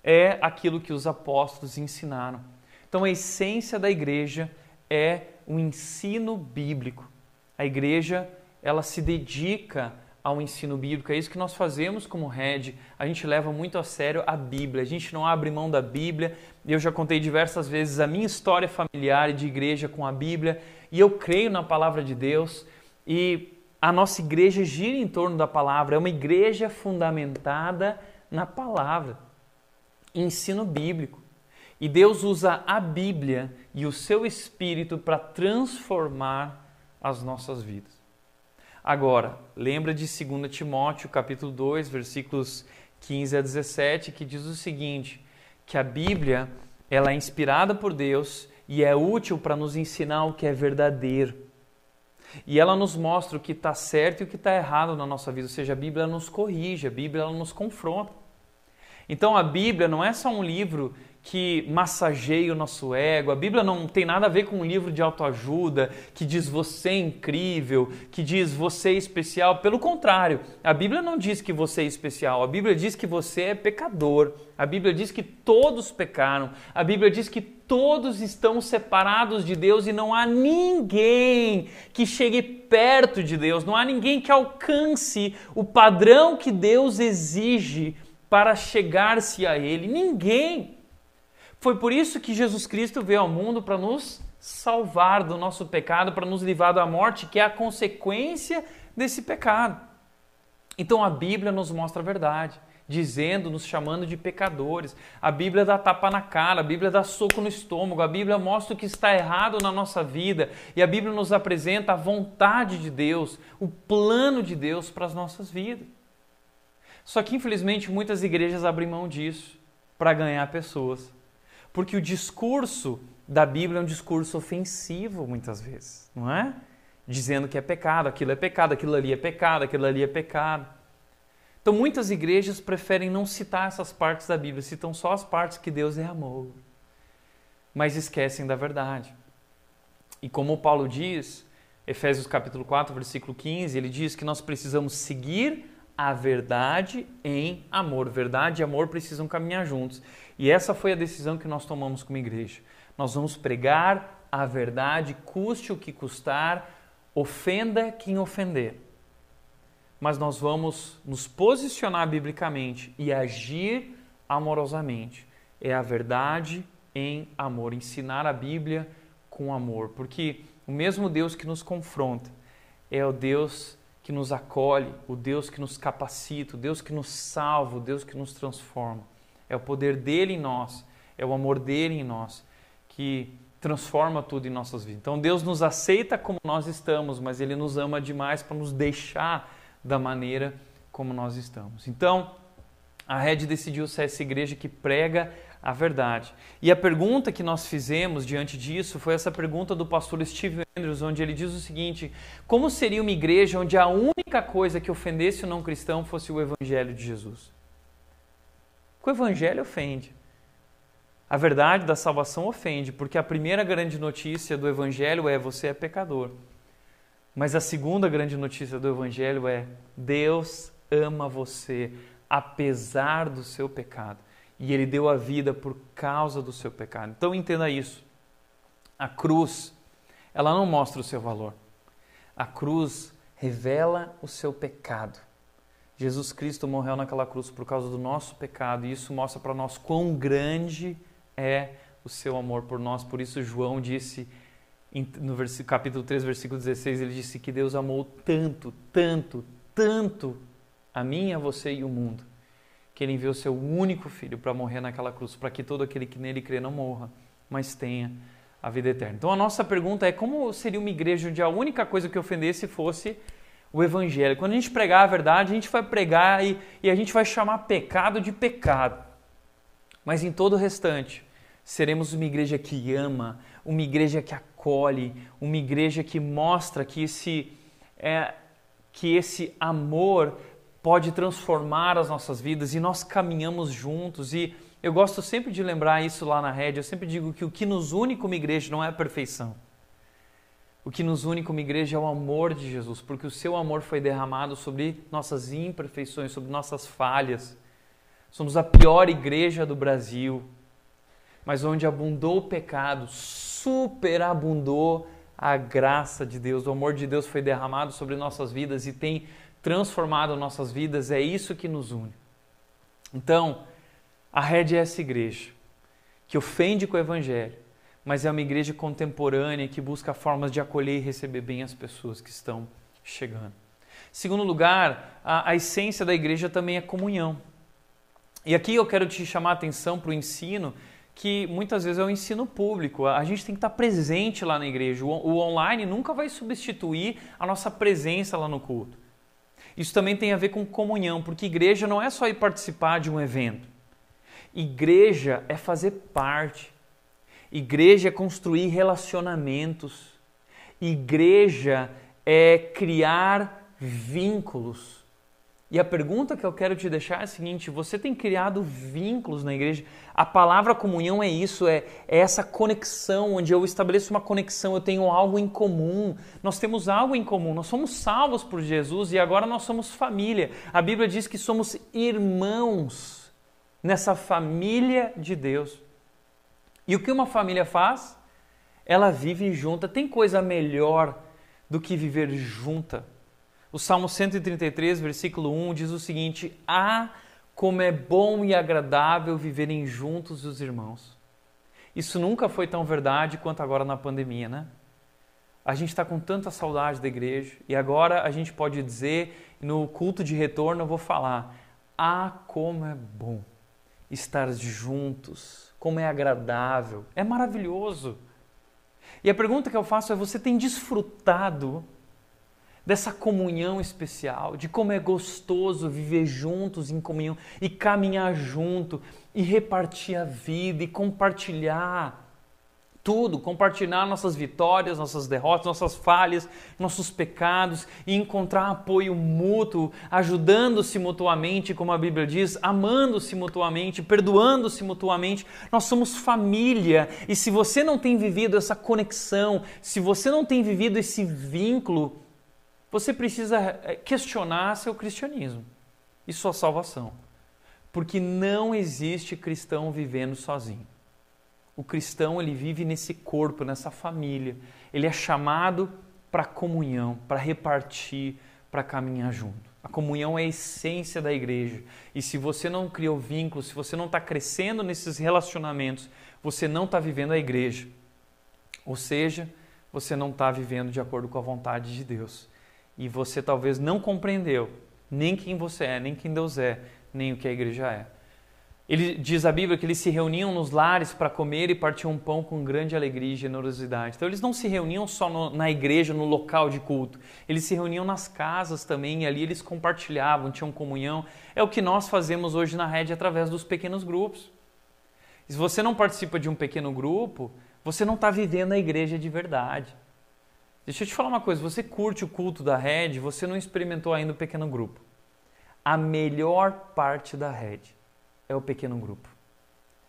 é aquilo que os apóstolos ensinaram. Então, a essência da igreja é o ensino bíblico. A igreja, ela se dedica ao ensino bíblico. É isso que nós fazemos como Red. A gente leva muito a sério a Bíblia. A gente não abre mão da Bíblia. Eu já contei diversas vezes a minha história familiar e de igreja com a Bíblia. E eu creio na palavra de Deus. E a nossa igreja gira em torno da palavra. É uma igreja fundamentada na palavra. Ensino bíblico. E Deus usa a Bíblia e o seu Espírito para transformar as nossas vidas. Agora, lembra de 2 Timóteo, capítulo 2, versículos 15 a 17, que diz o seguinte, que a Bíblia ela é inspirada por Deus e é útil para nos ensinar o que é verdadeiro. E ela nos mostra o que está certo e o que está errado na nossa vida, ou seja, a Bíblia nos corrige, a Bíblia nos confronta. Então a Bíblia não é só um livro que massageia o nosso ego. A Bíblia não tem nada a ver com um livro de autoajuda que diz você é incrível, que diz você é especial. Pelo contrário, a Bíblia não diz que você é especial. A Bíblia diz que você é pecador. A Bíblia diz que todos pecaram. A Bíblia diz que todos estão separados de Deus e não há ninguém que chegue perto de Deus. Não há ninguém que alcance o padrão que Deus exige para chegar-se a Ele. Ninguém. Foi por isso que Jesus Cristo veio ao mundo para nos salvar do nosso pecado, para nos livrar da morte, que é a consequência desse pecado. Então a Bíblia nos mostra a verdade, dizendo, nos chamando de pecadores. A Bíblia dá tapa na cara, a Bíblia dá soco no estômago, a Bíblia mostra o que está errado na nossa vida e a Bíblia nos apresenta a vontade de Deus, o plano de Deus para as nossas vidas. Só que infelizmente muitas igrejas abrem mão disso para ganhar pessoas. Porque o discurso da Bíblia é um discurso ofensivo muitas vezes, não é? Dizendo que é pecado, aquilo é pecado, aquilo ali é pecado, aquilo ali é pecado. Então muitas igrejas preferem não citar essas partes da Bíblia, citam só as partes que Deus derramou, mas esquecem da verdade. E como Paulo diz, Efésios capítulo 4, versículo 15, ele diz que nós precisamos seguir a verdade em amor. Verdade e amor precisam caminhar juntos. E essa foi a decisão que nós tomamos como igreja. Nós vamos pregar a verdade, custe o que custar, ofenda quem ofender. Mas nós vamos nos posicionar biblicamente e agir amorosamente. É a verdade em amor, ensinar a Bíblia com amor, porque o mesmo Deus que nos confronta é o Deus que nos acolhe, o Deus que nos capacita, o Deus que nos salva, o Deus que nos transforma. É o poder dele em nós, é o amor dele em nós que transforma tudo em nossas vidas. Então Deus nos aceita como nós estamos, mas ele nos ama demais para nos deixar da maneira como nós estamos. Então, a Red decidiu ser essa igreja que prega a verdade. E a pergunta que nós fizemos diante disso foi essa pergunta do pastor Steve Andrews, onde ele diz o seguinte: como seria uma igreja onde a única coisa que ofendesse o não cristão fosse o evangelho de Jesus? O evangelho ofende. A verdade da salvação ofende, porque a primeira grande notícia do evangelho é você é pecador. Mas a segunda grande notícia do evangelho é Deus ama você apesar do seu pecado e ele deu a vida por causa do seu pecado. Então entenda isso. A cruz, ela não mostra o seu valor. A cruz, revela o seu pecado. Jesus Cristo morreu naquela cruz por causa do nosso pecado e isso mostra para nós quão grande é o seu amor por nós. Por isso, João disse no capítulo 3, versículo 16, ele disse que Deus amou tanto, tanto, tanto a mim, a você e o mundo, que ele enviou seu único filho para morrer naquela cruz, para que todo aquele que nele crê não morra, mas tenha a vida eterna. Então a nossa pergunta é como seria uma igreja onde a única coisa que ofendesse fosse o evangelho? Quando a gente pregar a verdade, a gente vai pregar e, e a gente vai chamar pecado de pecado. Mas em todo o restante, seremos uma igreja que ama, uma igreja que acolhe, uma igreja que mostra que esse, é, que esse amor pode transformar as nossas vidas e nós caminhamos juntos. E eu gosto sempre de lembrar isso lá na rede. Eu sempre digo que o que nos une como igreja não é a perfeição. O que nos une como igreja é o amor de Jesus, porque o seu amor foi derramado sobre nossas imperfeições, sobre nossas falhas. Somos a pior igreja do Brasil, mas onde abundou o pecado, superabundou a graça de Deus. O amor de Deus foi derramado sobre nossas vidas e tem transformado nossas vidas. É isso que nos une. Então, a rede é essa igreja que ofende com o evangelho, mas é uma igreja contemporânea que busca formas de acolher e receber bem as pessoas que estão chegando. Segundo lugar, a, a essência da igreja também é comunhão. E aqui eu quero te chamar a atenção para o ensino que muitas vezes é o ensino público. A gente tem que estar presente lá na igreja. O online nunca vai substituir a nossa presença lá no culto. Isso também tem a ver com comunhão, porque igreja não é só ir participar de um evento. Igreja é fazer parte. Igreja é construir relacionamentos. Igreja é criar vínculos. E a pergunta que eu quero te deixar é a seguinte: você tem criado vínculos na igreja? A palavra comunhão é isso, é, é, essa conexão, onde eu estabeleço uma conexão, eu tenho algo em comum. Nós temos algo em comum, nós somos salvos por Jesus e agora nós somos família. A Bíblia diz que somos irmãos nessa família de Deus. E o que uma família faz? Ela vive junta. Tem coisa melhor do que viver junta? O Salmo 133, versículo 1 diz o seguinte: Ah, como é bom e agradável viverem juntos os irmãos. Isso nunca foi tão verdade quanto agora na pandemia, né? A gente está com tanta saudade da igreja e agora a gente pode dizer, no culto de retorno, eu vou falar: Ah, como é bom estar juntos, como é agradável, é maravilhoso. E a pergunta que eu faço é: você tem desfrutado dessa comunhão especial, de como é gostoso viver juntos em comunhão e caminhar junto e repartir a vida e compartilhar tudo, compartilhar nossas vitórias, nossas derrotas, nossas falhas, nossos pecados e encontrar apoio mútuo, ajudando-se mutuamente, como a Bíblia diz, amando-se mutuamente, perdoando-se mutuamente. Nós somos família e se você não tem vivido essa conexão, se você não tem vivido esse vínculo, você precisa eh, questionar seu cristianismo e sua salvação. Porque não existe cristão vivendo sozinho. O cristão ele vive nesse corpo, nessa família. Ele é chamado para comunhão, para repartir, para caminhar junto. A comunhão é a essência da igreja. E se você não criou vínculo, se você não está crescendo nesses relacionamentos, você não está vivendo a igreja. Ou seja, você não está vivendo de acordo com a vontade de Deus e você talvez não compreendeu nem quem você é, nem quem Deus é, nem o que a igreja é. Ele diz a Bíblia que eles se reuniam nos lares para comer e partiam pão com grande alegria e generosidade. Então eles não se reuniam só no, na igreja, no local de culto. Eles se reuniam nas casas também e ali eles compartilhavam, tinham comunhão. É o que nós fazemos hoje na rede através dos pequenos grupos. Se você não participa de um pequeno grupo, você não está vivendo a igreja de verdade. Deixa eu te falar uma coisa, você curte o culto da rede, você não experimentou ainda o pequeno grupo. A melhor parte da rede é o pequeno grupo.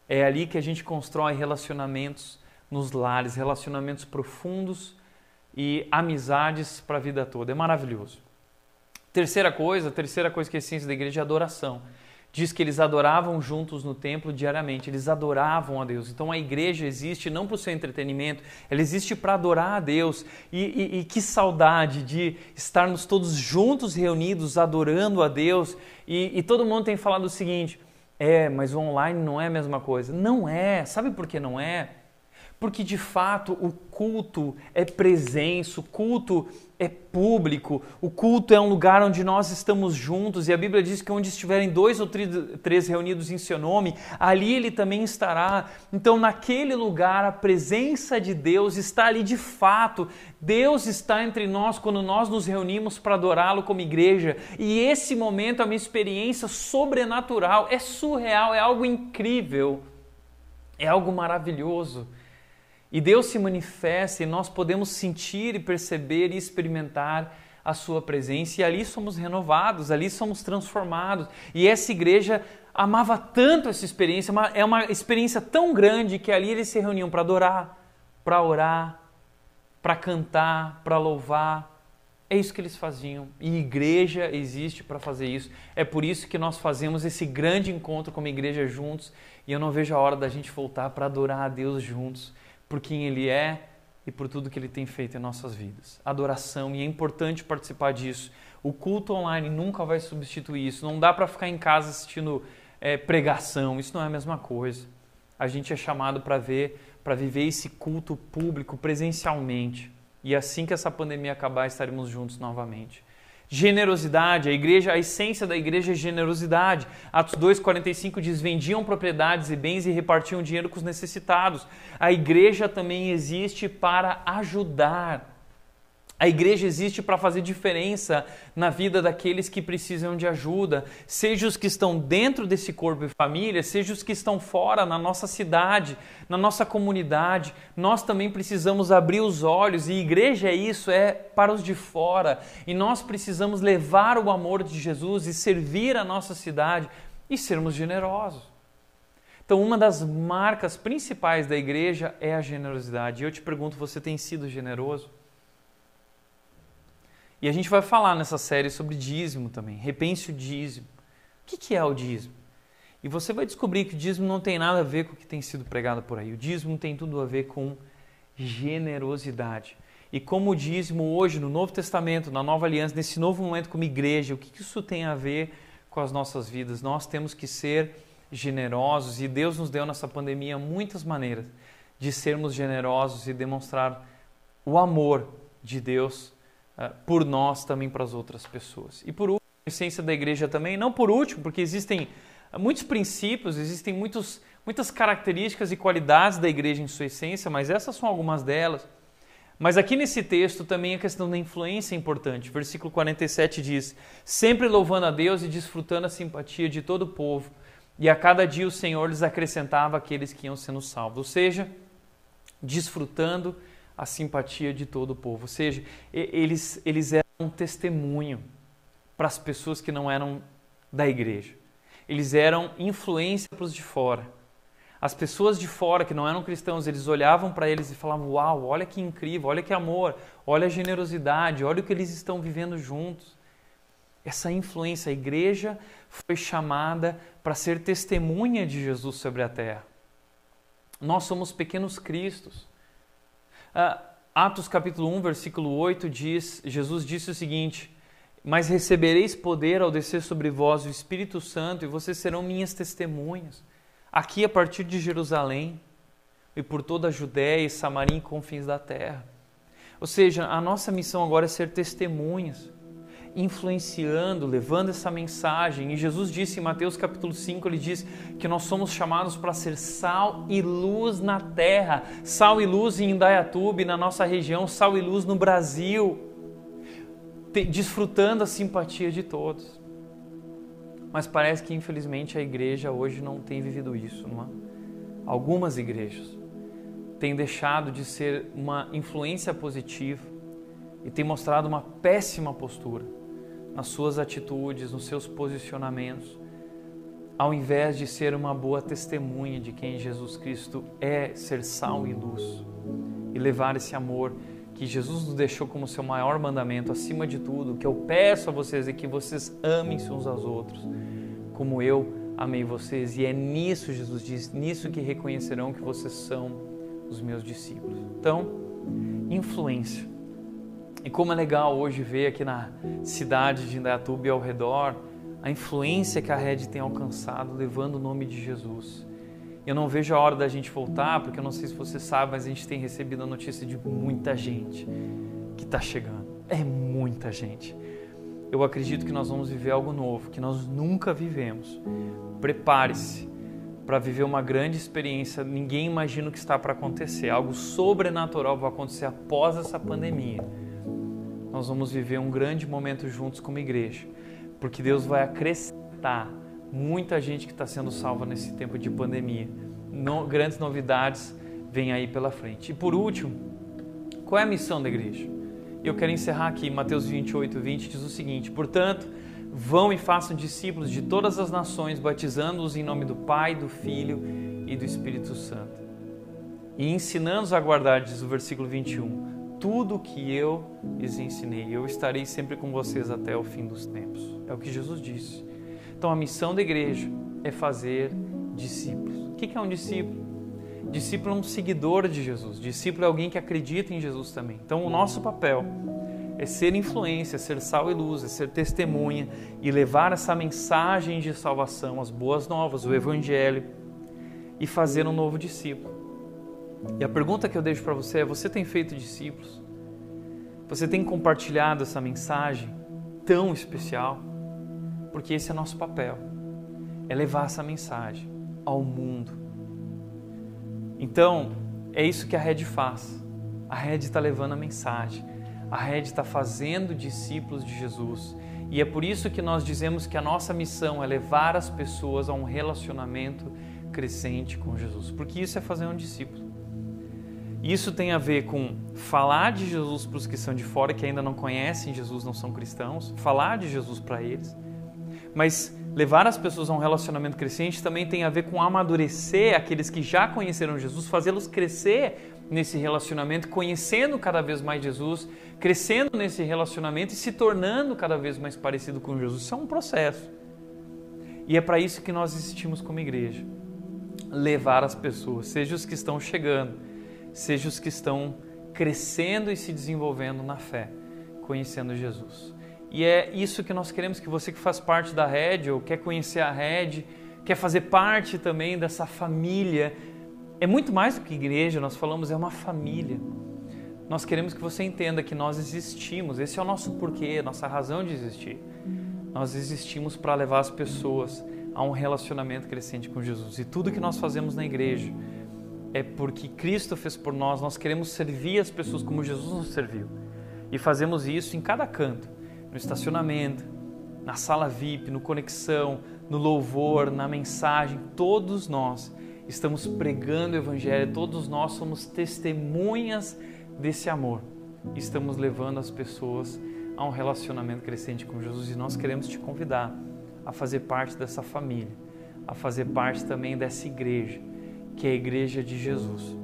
É ali que a gente constrói relacionamentos nos lares, relacionamentos profundos e amizades para a vida toda. É maravilhoso. Terceira coisa, terceira coisa que é a da igreja é adoração. diz que eles adoravam juntos no templo diariamente, eles adoravam a Deus. Então a igreja existe não para o seu entretenimento, ela existe para adorar a Deus. E, e, e, que saudade de estarmos todos juntos reunidos adorando a Deus. E, e todo mundo tem falado o seguinte: é, mas o online não é a mesma coisa. Não é, sabe por que não é? Porque de fato o culto é presença, o culto é público, o culto é um lugar onde nós estamos juntos e a Bíblia diz que onde estiverem dois ou três reunidos em seu nome, ali ele também estará. Então, naquele lugar, a presença de Deus está ali de fato. Deus está entre nós quando nós nos reunimos para adorá-lo como igreja e esse momento é uma experiência sobrenatural, é surreal, é algo incrível, é algo maravilhoso. E Deus se manifesta e nós podemos sentir e perceber e experimentar a sua presença e ali somos renovados, ali somos transformados. E essa igreja amava tanto essa experiência, é uma experiência tão grande que ali eles se reuniam para adorar, para orar, para cantar, para louvar. É isso que eles faziam. E igreja existe para fazer isso. É por isso que nós fazemos esse grande encontro como igreja juntos. E eu não vejo a hora da gente voltar para adorar a Deus juntos por quem Ele é e por tudo que Ele tem feito em nossas vidas. Adoração, e é importante participar disso. O culto online nunca vai substituir isso. Não dá para ficar em casa assistindo é, pregação, isso não é a mesma coisa. A gente é chamado para ver, para viver esse culto público presencialmente. E assim que essa pandemia acabar, estaremos juntos novamente. Generosidade, a igreja, a essência da igreja é generosidade. Atos 2:45 diz: "Vendiam propriedades e bens e repartiam dinheiro com os necessitados". A igreja também existe para ajudar. A igreja existe para fazer diferença na vida daqueles que precisam de ajuda, seja os que estão dentro desse corpo e família, seja os que estão fora, na nossa cidade, na nossa comunidade. Nós também precisamos abrir os olhos, e igreja é isso, é para os de fora. E nós precisamos levar o amor de Jesus e servir a nossa cidade e sermos generosos. Então, uma das marcas principais da igreja é a generosidade. E eu te pergunto, você tem sido generoso? E a gente vai falar nessa série sobre dízimo também. Repense o dízimo. O que é o dízimo? E você vai descobrir que o dízimo não tem nada a ver com o que tem sido pregado por aí. O dízimo tem tudo a ver com generosidade. E como o dízimo hoje, no Novo Testamento, na Nova Aliança, nesse novo momento como igreja, o que isso tem a ver com as nossas vidas? Nós temos que ser generosos e Deus nos deu nessa pandemia muitas maneiras de sermos generosos e demonstrar o amor de Deus por nós também para as outras pessoas. E por último, a essência da igreja também, não por último, porque existem muitos princípios, existem muitos, muitas características e qualidades da igreja em sua essência, mas essas são algumas delas. Mas aqui nesse texto também a questão da influência é importante. Versículo 47 diz: Sempre louvando a Deus e desfrutando a simpatia de todo o povo, e a cada dia o Senhor lhes acrescentava aqueles que iam sendo salvos. Ou seja, desfrutando a simpatia de todo o povo. Ou seja, eles, eles eram um testemunho para as pessoas que não eram da igreja. Eles eram influência para os de fora. As pessoas de fora que não eram cristãos, eles olhavam para eles e falavam: Uau, olha que incrível, olha que amor, olha a generosidade, olha o que eles estão vivendo juntos. Essa influência, a igreja foi chamada para ser testemunha de Jesus sobre a terra. Nós somos pequenos cristos. Uh, Atos capítulo 1, versículo 8 diz, Jesus disse o seguinte: "Mas recebereis poder ao descer sobre vós o Espírito Santo e vocês serão minhas testemunhas, aqui a partir de Jerusalém e por toda a Judéia e Samaria e confins da terra." Ou seja, a nossa missão agora é ser testemunhas influenciando, levando essa mensagem. E Jesus disse em Mateus capítulo 5, ele diz que nós somos chamados para ser sal e luz na terra, sal e luz em Indaiatuba, na nossa região, sal e luz no Brasil, desfrutando a simpatia de todos. Mas parece que infelizmente a igreja hoje não tem vivido isso, não é? Algumas igrejas têm deixado de ser uma influência positiva e têm mostrado uma péssima postura nas suas atitudes, nos seus posicionamentos, ao invés de ser uma boa testemunha de quem Jesus Cristo é, ser sal e luz e levar esse amor que Jesus nos deixou como seu maior mandamento, acima de tudo, que eu peço a vocês é que vocês amem-se uns aos outros, como eu amei vocês. E é nisso, Jesus diz, nisso que reconhecerão que vocês são os meus discípulos. Então, influência. E como é legal hoje ver aqui na cidade de Indaiatuba e ao redor a influência que a rede tem alcançado levando o nome de Jesus. Eu não vejo a hora da gente voltar, porque eu não sei se você sabe, mas a gente tem recebido a notícia de muita gente que está chegando. É muita gente. Eu acredito que nós vamos viver algo novo, que nós nunca vivemos. Prepare-se para viver uma grande experiência. Ninguém imagina o que está para acontecer. Algo sobrenatural vai acontecer após essa pandemia. Nós vamos viver um grande momento juntos como igreja porque Deus vai acrescentar muita gente que está sendo salva nesse tempo de pandemia. No, grandes novidades vêm aí pela frente. E por último, qual é a missão da igreja? Eu quero encerrar aqui, Mateus 28, 20 diz o seguinte: Portanto, vão e façam discípulos de todas as nações, batizando-os em nome do Pai, do Filho e do Espírito Santo. E ensinando-os a guardar, diz o versículo 21, tudo que eu lhes ensinei. Eu estarei sempre com vocês até o fim dos tempos. É o que Jesus disse. Então a missão da igreja é fazer discípulos. O que é um discípulo? Discípulo é um seguidor de Jesus. Discípulo é alguém que acredita em Jesus também. Então o nosso papel é ser influência, ser sal e luz, é ser testemunha e levar essa mensagem de salvação, as boas novas, o evangelho e fazer um novo discípulo. E a pergunta que eu deixo para você é: você tem feito discípulos? Você tem compartilhado essa mensagem tão especial? Porque esse é nosso papel, é levar essa mensagem ao mundo. Então, é isso que a Red faz. A Red está levando a mensagem. A Red está fazendo discípulos de Jesus. E é por isso que nós dizemos que a nossa missão é levar as pessoas a um relacionamento crescente com Jesus. Porque isso é fazer um discípulo. Isso tem a ver com falar de Jesus para os que são de fora, que ainda não conhecem Jesus, não são cristãos, falar de Jesus para eles. Mas levar as pessoas a um relacionamento crescente também tem a ver com amadurecer aqueles que já conheceram Jesus, fazê-los crescer nesse relacionamento, conhecendo cada vez mais Jesus, crescendo nesse relacionamento e se tornando cada vez mais parecido com Jesus. Isso é um processo. E é para isso que nós existimos como igreja. Levar as pessoas, seja os que estão chegando, seja os que estão crescendo e se desenvolvendo na fé, conhecendo Jesus. E é isso que nós queremos que você que faz parte da Red ou quer conhecer a Red, quer fazer parte também dessa família. É muito mais do que igreja, nós falamos, é uma família. Nós queremos que você entenda que nós existimos, esse é o nosso porquê, nossa razão de existir. Nós existimos para levar as pessoas a um relacionamento crescente com Jesus. E tudo que nós fazemos na igreja, é porque Cristo fez por nós, nós queremos servir as pessoas como Jesus nos serviu. E fazemos isso em cada canto, no estacionamento, na sala VIP, no conexão, no louvor, na mensagem, todos nós estamos pregando o evangelho, todos nós somos testemunhas desse amor. Estamos levando as pessoas a um relacionamento crescente com Jesus e nós queremos te convidar a fazer parte dessa família, a fazer parte também dessa igreja que é a igreja de Jesus.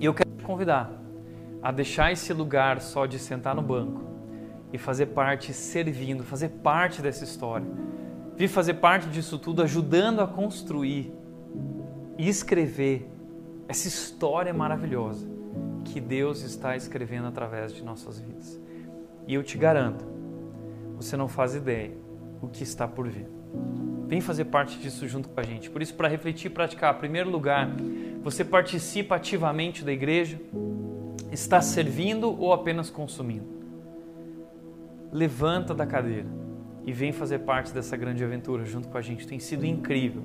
E eu quero te convidar a deixar esse lugar só de sentar no banco e fazer parte servindo, fazer parte dessa história. Vir fazer parte disso tudo, ajudando a construir e escrever essa história maravilhosa que Deus está escrevendo através de nossas vidas. E eu te garanto, você não faz ideia o que está por vir. Vem fazer parte disso junto com a gente. Por isso, para refletir e praticar, em primeiro lugar, você participa ativamente da igreja? Está servindo ou apenas consumindo? Levanta da cadeira e vem fazer parte dessa grande aventura junto com a gente. Tem sido incrível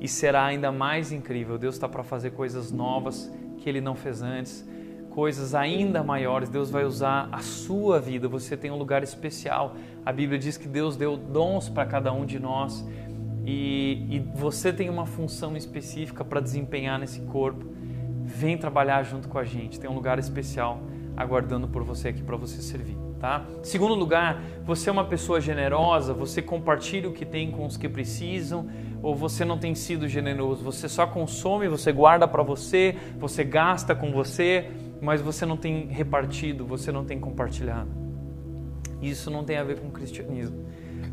e será ainda mais incrível. Deus está para fazer coisas novas que Ele não fez antes, coisas ainda maiores. Deus vai usar a sua vida. Você tem um lugar especial. A Bíblia diz que Deus deu dons para cada um de nós e, e você tem uma função específica para desempenhar nesse corpo, vem trabalhar junto com a gente. Tem um lugar especial aguardando por você aqui para você servir, tá? Segundo lugar, você é uma pessoa generosa, você compartilha o que tem com os que precisam, ou você não tem sido generoso, você só consome, você guarda para você, você gasta com você, mas você não tem repartido, você não tem compartilhado. Isso não tem a ver com cristianismo.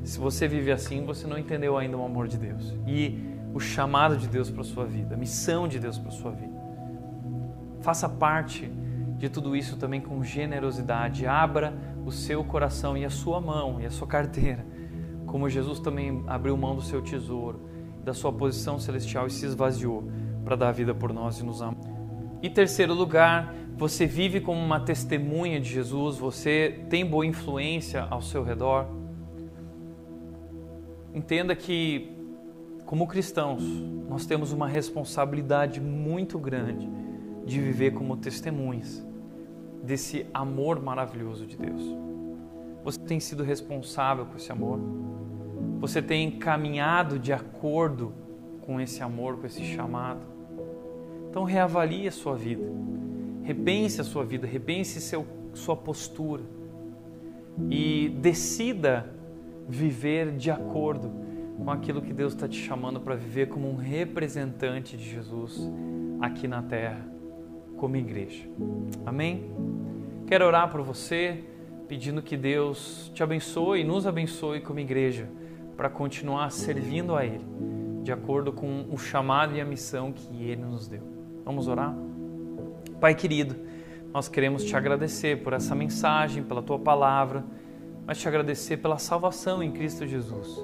Se você vive assim, você não entendeu ainda o amor de Deus e o chamado de Deus para sua vida, a missão de Deus para sua vida. Faça parte de tudo isso também com generosidade. Abra o seu coração e a sua mão e a sua carteira, como Jesus também abriu mão do seu tesouro, da sua posição celestial e se esvaziou para dar a vida por nós e nos amar. E terceiro lugar, você vive como uma testemunha de Jesus, você tem boa influência ao seu redor. Entenda que, como cristãos, nós temos uma responsabilidade muito grande de viver como testemunhas desse amor maravilhoso de Deus. Você tem sido responsável por esse amor? Você tem caminhado de acordo com esse amor, com esse chamado? Então reavalie a sua vida, repense a sua vida, repense seu, sua postura e decida viver de acordo com aquilo que Deus está te chamando para viver como um representante de Jesus aqui na terra, como igreja. Amém? Quero orar por você, pedindo que Deus te abençoe e nos abençoe como igreja para continuar servindo a Ele, de acordo com o chamado e a missão que Ele nos deu. Vamos orar? Pai querido, nós queremos te agradecer por essa mensagem, pela tua palavra, mas te agradecer pela salvação em Cristo Jesus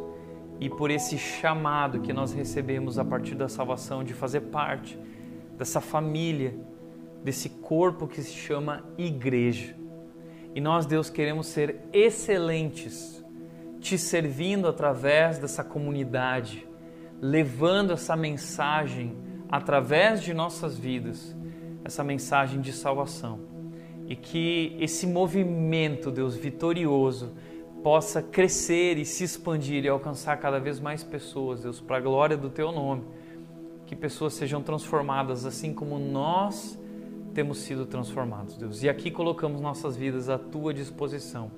e por esse chamado que nós recebemos a partir da salvação de fazer parte dessa família desse corpo que se chama igreja. E nós, Deus, queremos ser excelentes, te servindo através dessa comunidade, levando essa mensagem através de nossas vidas, essa mensagem de salvação. E que esse movimento, Deus, vitorioso, possa crescer e se expandir e alcançar cada vez mais pessoas, Deus, para a glória do Teu nome. Que pessoas sejam transformadas assim como nós temos sido transformados, Deus. E aqui colocamos nossas vidas à tua disposição.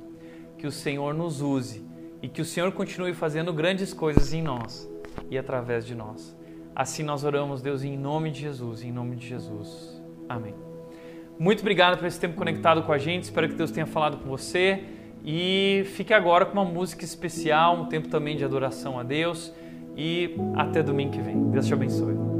Que o Senhor nos use e que o Senhor continue fazendo grandes coisas em nós e através de nós. Assim nós oramos, Deus, em nome de Jesus, em nome de Jesus. Amém. Muito obrigado por esse tempo conectado com a gente. Espero que Deus tenha falado com você. E fique agora com uma música especial, um tempo também de adoração a Deus. E até domingo que vem. Deus te abençoe.